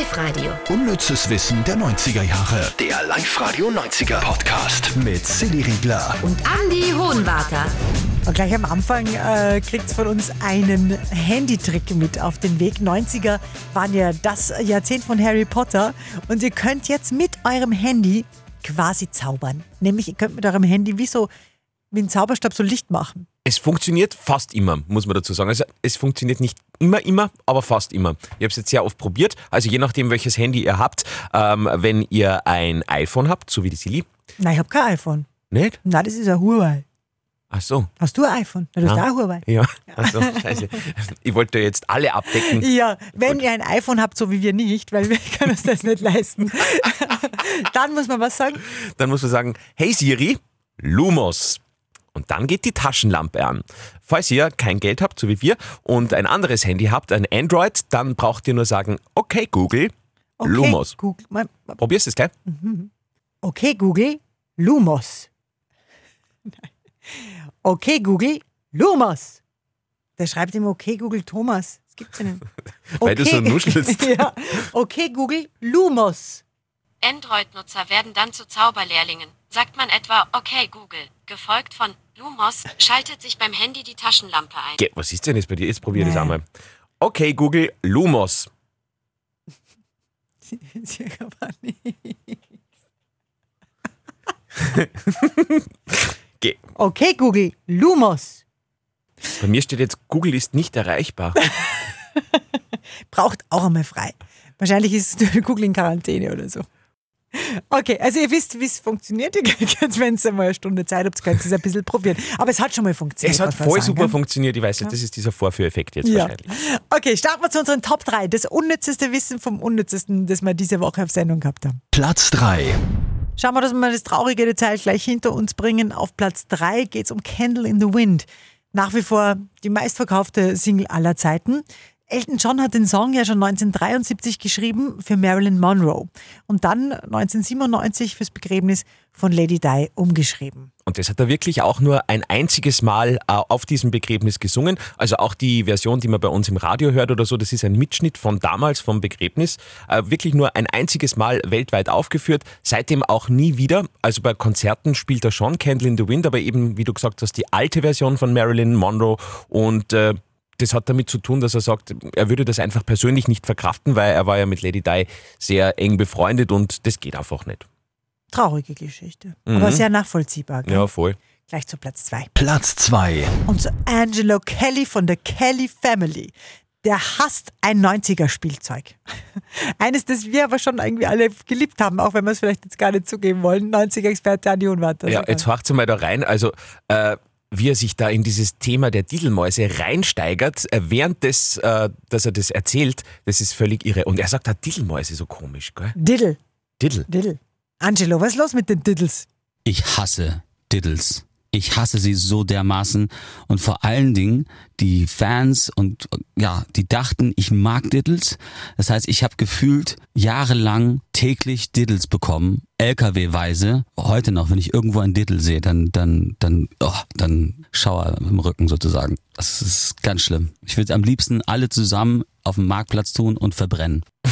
Live-Radio. Unnützes Wissen der 90er Jahre. Der Live-Radio 90er Podcast mit Silly Riegler. Und Andy Hohenwarter. Und gleich am Anfang äh, kriegt von uns einen Handytrick mit auf den Weg. 90er waren ja das Jahrzehnt von Harry Potter. Und ihr könnt jetzt mit eurem Handy quasi zaubern. Nämlich, ihr könnt mit eurem Handy wie so wie ein Zauberstab so Licht machen. Es funktioniert fast immer, muss man dazu sagen. Also es funktioniert nicht immer, immer, aber fast immer. Ich habe es jetzt sehr oft probiert. Also je nachdem, welches Handy ihr habt, ähm, wenn ihr ein iPhone habt, so wie die Silly. Nein, ich habe kein iPhone. Nicht? Nein, das ist ein Huawei. Ach so. Hast du ein iPhone? Na, du hast Ja. auch ein Huawei. Ja, also scheiße. Ich wollte jetzt alle abdecken. Ja, wenn ihr ein iPhone habt, so wie wir nicht, weil wir können uns das nicht leisten, dann muss man was sagen. Dann muss man sagen, hey Siri, Lumos. Und dann geht die Taschenlampe an. Falls ihr kein Geld habt, so wie wir, und ein anderes Handy habt, ein Android, dann braucht ihr nur sagen, okay Google, Okay, Lumos. Google, mal- Probierst du es gleich? okay, Google, Lumos. Okay, Google, Lumos. Der schreibt immer, okay, Google, Thomas. Das gibt's ja nicht. Weil du so nuschelst. ja. Okay, Google, Lumos. Android-Nutzer werden dann zu Zauberlehrlingen. Sagt man etwa Okay Google, gefolgt von Lumos, schaltet sich beim Handy die Taschenlampe ein. Ge was ist denn jetzt bei dir? Jetzt probier das einmal. Okay Google, Lumos. Okay, Google, Lumos. bei mir steht jetzt, Google ist nicht erreichbar. Braucht auch einmal frei. Wahrscheinlich ist Google in Quarantäne oder so. Okay, also ihr wisst, wie es funktioniert. Wenn ihr mal eine Stunde Zeit habt, könnt ihr es ein bisschen probieren. Aber es hat schon mal funktioniert. Es hat voll sagen, super funktioniert. Ich weiß nicht, das ist dieser Vorführeffekt jetzt Ja. wahrscheinlich. Okay, starten wir zu unseren Top 3. Das unnützeste Wissen vom unnützesten, das wir diese Woche auf Sendung gehabt haben. Platz 3. Schauen wir, dass wir das traurige Detail gleich hinter uns bringen. Auf Platz 3 geht es um Candle in the Wind. Nach wie vor die meistverkaufte Single aller Zeiten. Elton John hat den Song ja schon 1973 geschrieben für Marilyn Monroe und dann 1997 fürs Begräbnis von Lady Di umgeschrieben. Und das hat er wirklich auch nur ein einziges Mal äh, auf diesem Begräbnis gesungen. Also auch die Version, die man bei uns im Radio hört oder so, das ist ein Mitschnitt von damals vom Begräbnis. Äh, wirklich nur ein einziges Mal weltweit aufgeführt. Seitdem auch nie wieder. Also bei Konzerten spielt er schon Candle in the Wind, aber eben, wie du gesagt hast, die alte Version von Marilyn Monroe. Und äh, das hat damit zu tun, dass er sagt, er würde das einfach persönlich nicht verkraften, weil er war ja mit Lady Di sehr eng befreundet und das geht einfach nicht. Traurige Geschichte, aber sehr nachvollziehbar. Gell? Ja, voll. Gleich zu Platz 2. Platz 2. Und zu Angelo Kelly von der Kelly Family. Der hasst ein 90er-Spielzeug. Eines, das wir aber schon irgendwie alle geliebt haben, auch wenn wir es vielleicht jetzt gar nicht zugeben wollen. 90er-Experte Andi Unwater. Ja, jetzt horcht mal da rein. Also, äh, wie er sich da in dieses Thema der Diddlemäuse reinsteigert, äh, während des, äh, dass er das erzählt, das ist völlig irre. Und er sagt da Diddlemäuse so komisch, gell? Diddle, Diddle. Diddle. Angelo, was ist los mit den Diddles? Ich hasse Diddles. Ich hasse sie so dermaßen und vor allen Dingen die Fans und ja, die dachten, ich mag Diddles. Das heißt, ich habe gefühlt jahrelang täglich Diddles bekommen, LKW-weise. Heute noch, wenn ich irgendwo ein Diddle sehe, dann dann dann oh, dann Schauer im Rücken sozusagen. Das ist ganz schlimm. Ich würde am liebsten alle zusammen auf dem Marktplatz tun und verbrennen.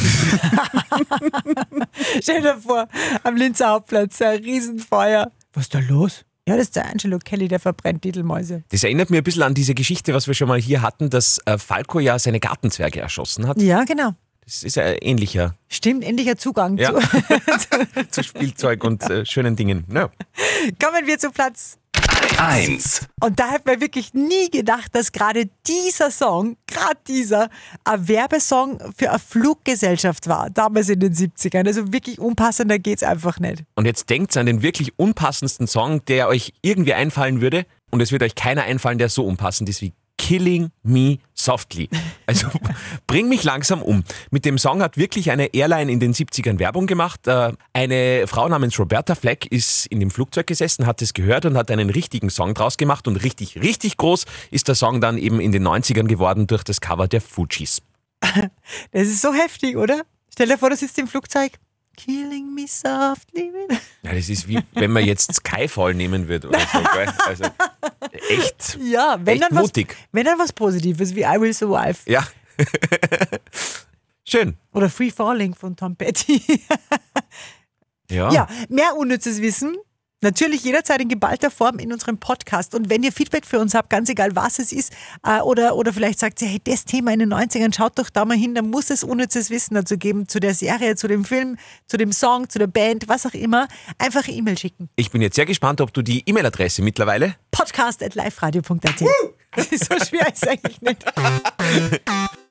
Stell dir vor, am Linzer Hauptplatz, ein Riesenfeuer. Was ist da los? Ja, das ist der Angelo Kelly, der verbrennt Diddlemäuse. Das erinnert mir ein bisschen an diese Geschichte, was wir schon mal hier hatten, dass äh, Falco ja seine Gartenzwerge erschossen hat. Ja, genau. Das ist ein ähnlicher Stimmt, endlicher Zugang Ja. zu. zu Spielzeug und äh, schönen Dingen. Ja. Kommen wir zu Platz 1. Und da hat man wirklich nie gedacht, dass gerade dieser Song, gerade dieser, ein Werbesong für eine Fluggesellschaft war, damals in den 70ern. Also wirklich unpassender geht's einfach nicht. Und jetzt denkt an den wirklich unpassendsten Song, der euch irgendwie einfallen würde. Und es wird euch keiner einfallen, der so unpassend ist wie Killing Me Softly. Also bring mich langsam um. Mit dem Song hat wirklich eine Airline in den 70ern Werbung gemacht. Äh, Eine Frau namens Roberta Fleck ist in dem Flugzeug gesessen, hat es gehört und hat einen richtigen Song draus gemacht. Und richtig, richtig groß ist der Song dann eben in den 90ern geworden durch das Cover der Fujis. Das ist so heftig, oder? Stell dir vor, du sitzt im Flugzeug. Killing me softly. Ja, das ist wie wenn man jetzt Skyfall nehmen würde oder so. Gell? Also echt. Ja, wenn Echt dann, was, mutig. wenn dann was Positives wie I Will Survive. Ja. Schön. Oder Free Falling von Tom Petty. Ja. Ja, mehr unnützes Wissen. Natürlich jederzeit in geballter Form in unserem Podcast. Und wenn ihr Feedback für uns habt, ganz egal was es ist, äh, oder, oder vielleicht sagt ihr, hey, das Thema in den 90ern, schaut doch da mal hin, dann muss es unnützes Wissen dazu geben, zu der Serie, zu dem Film, zu dem Song, zu der Band, was auch immer. Einfach E-Mail schicken. Ich bin jetzt sehr gespannt, ob du die E-Mail-Adresse mittlerweile Podcast at liveradio.at. So schwer ist es eigentlich nicht.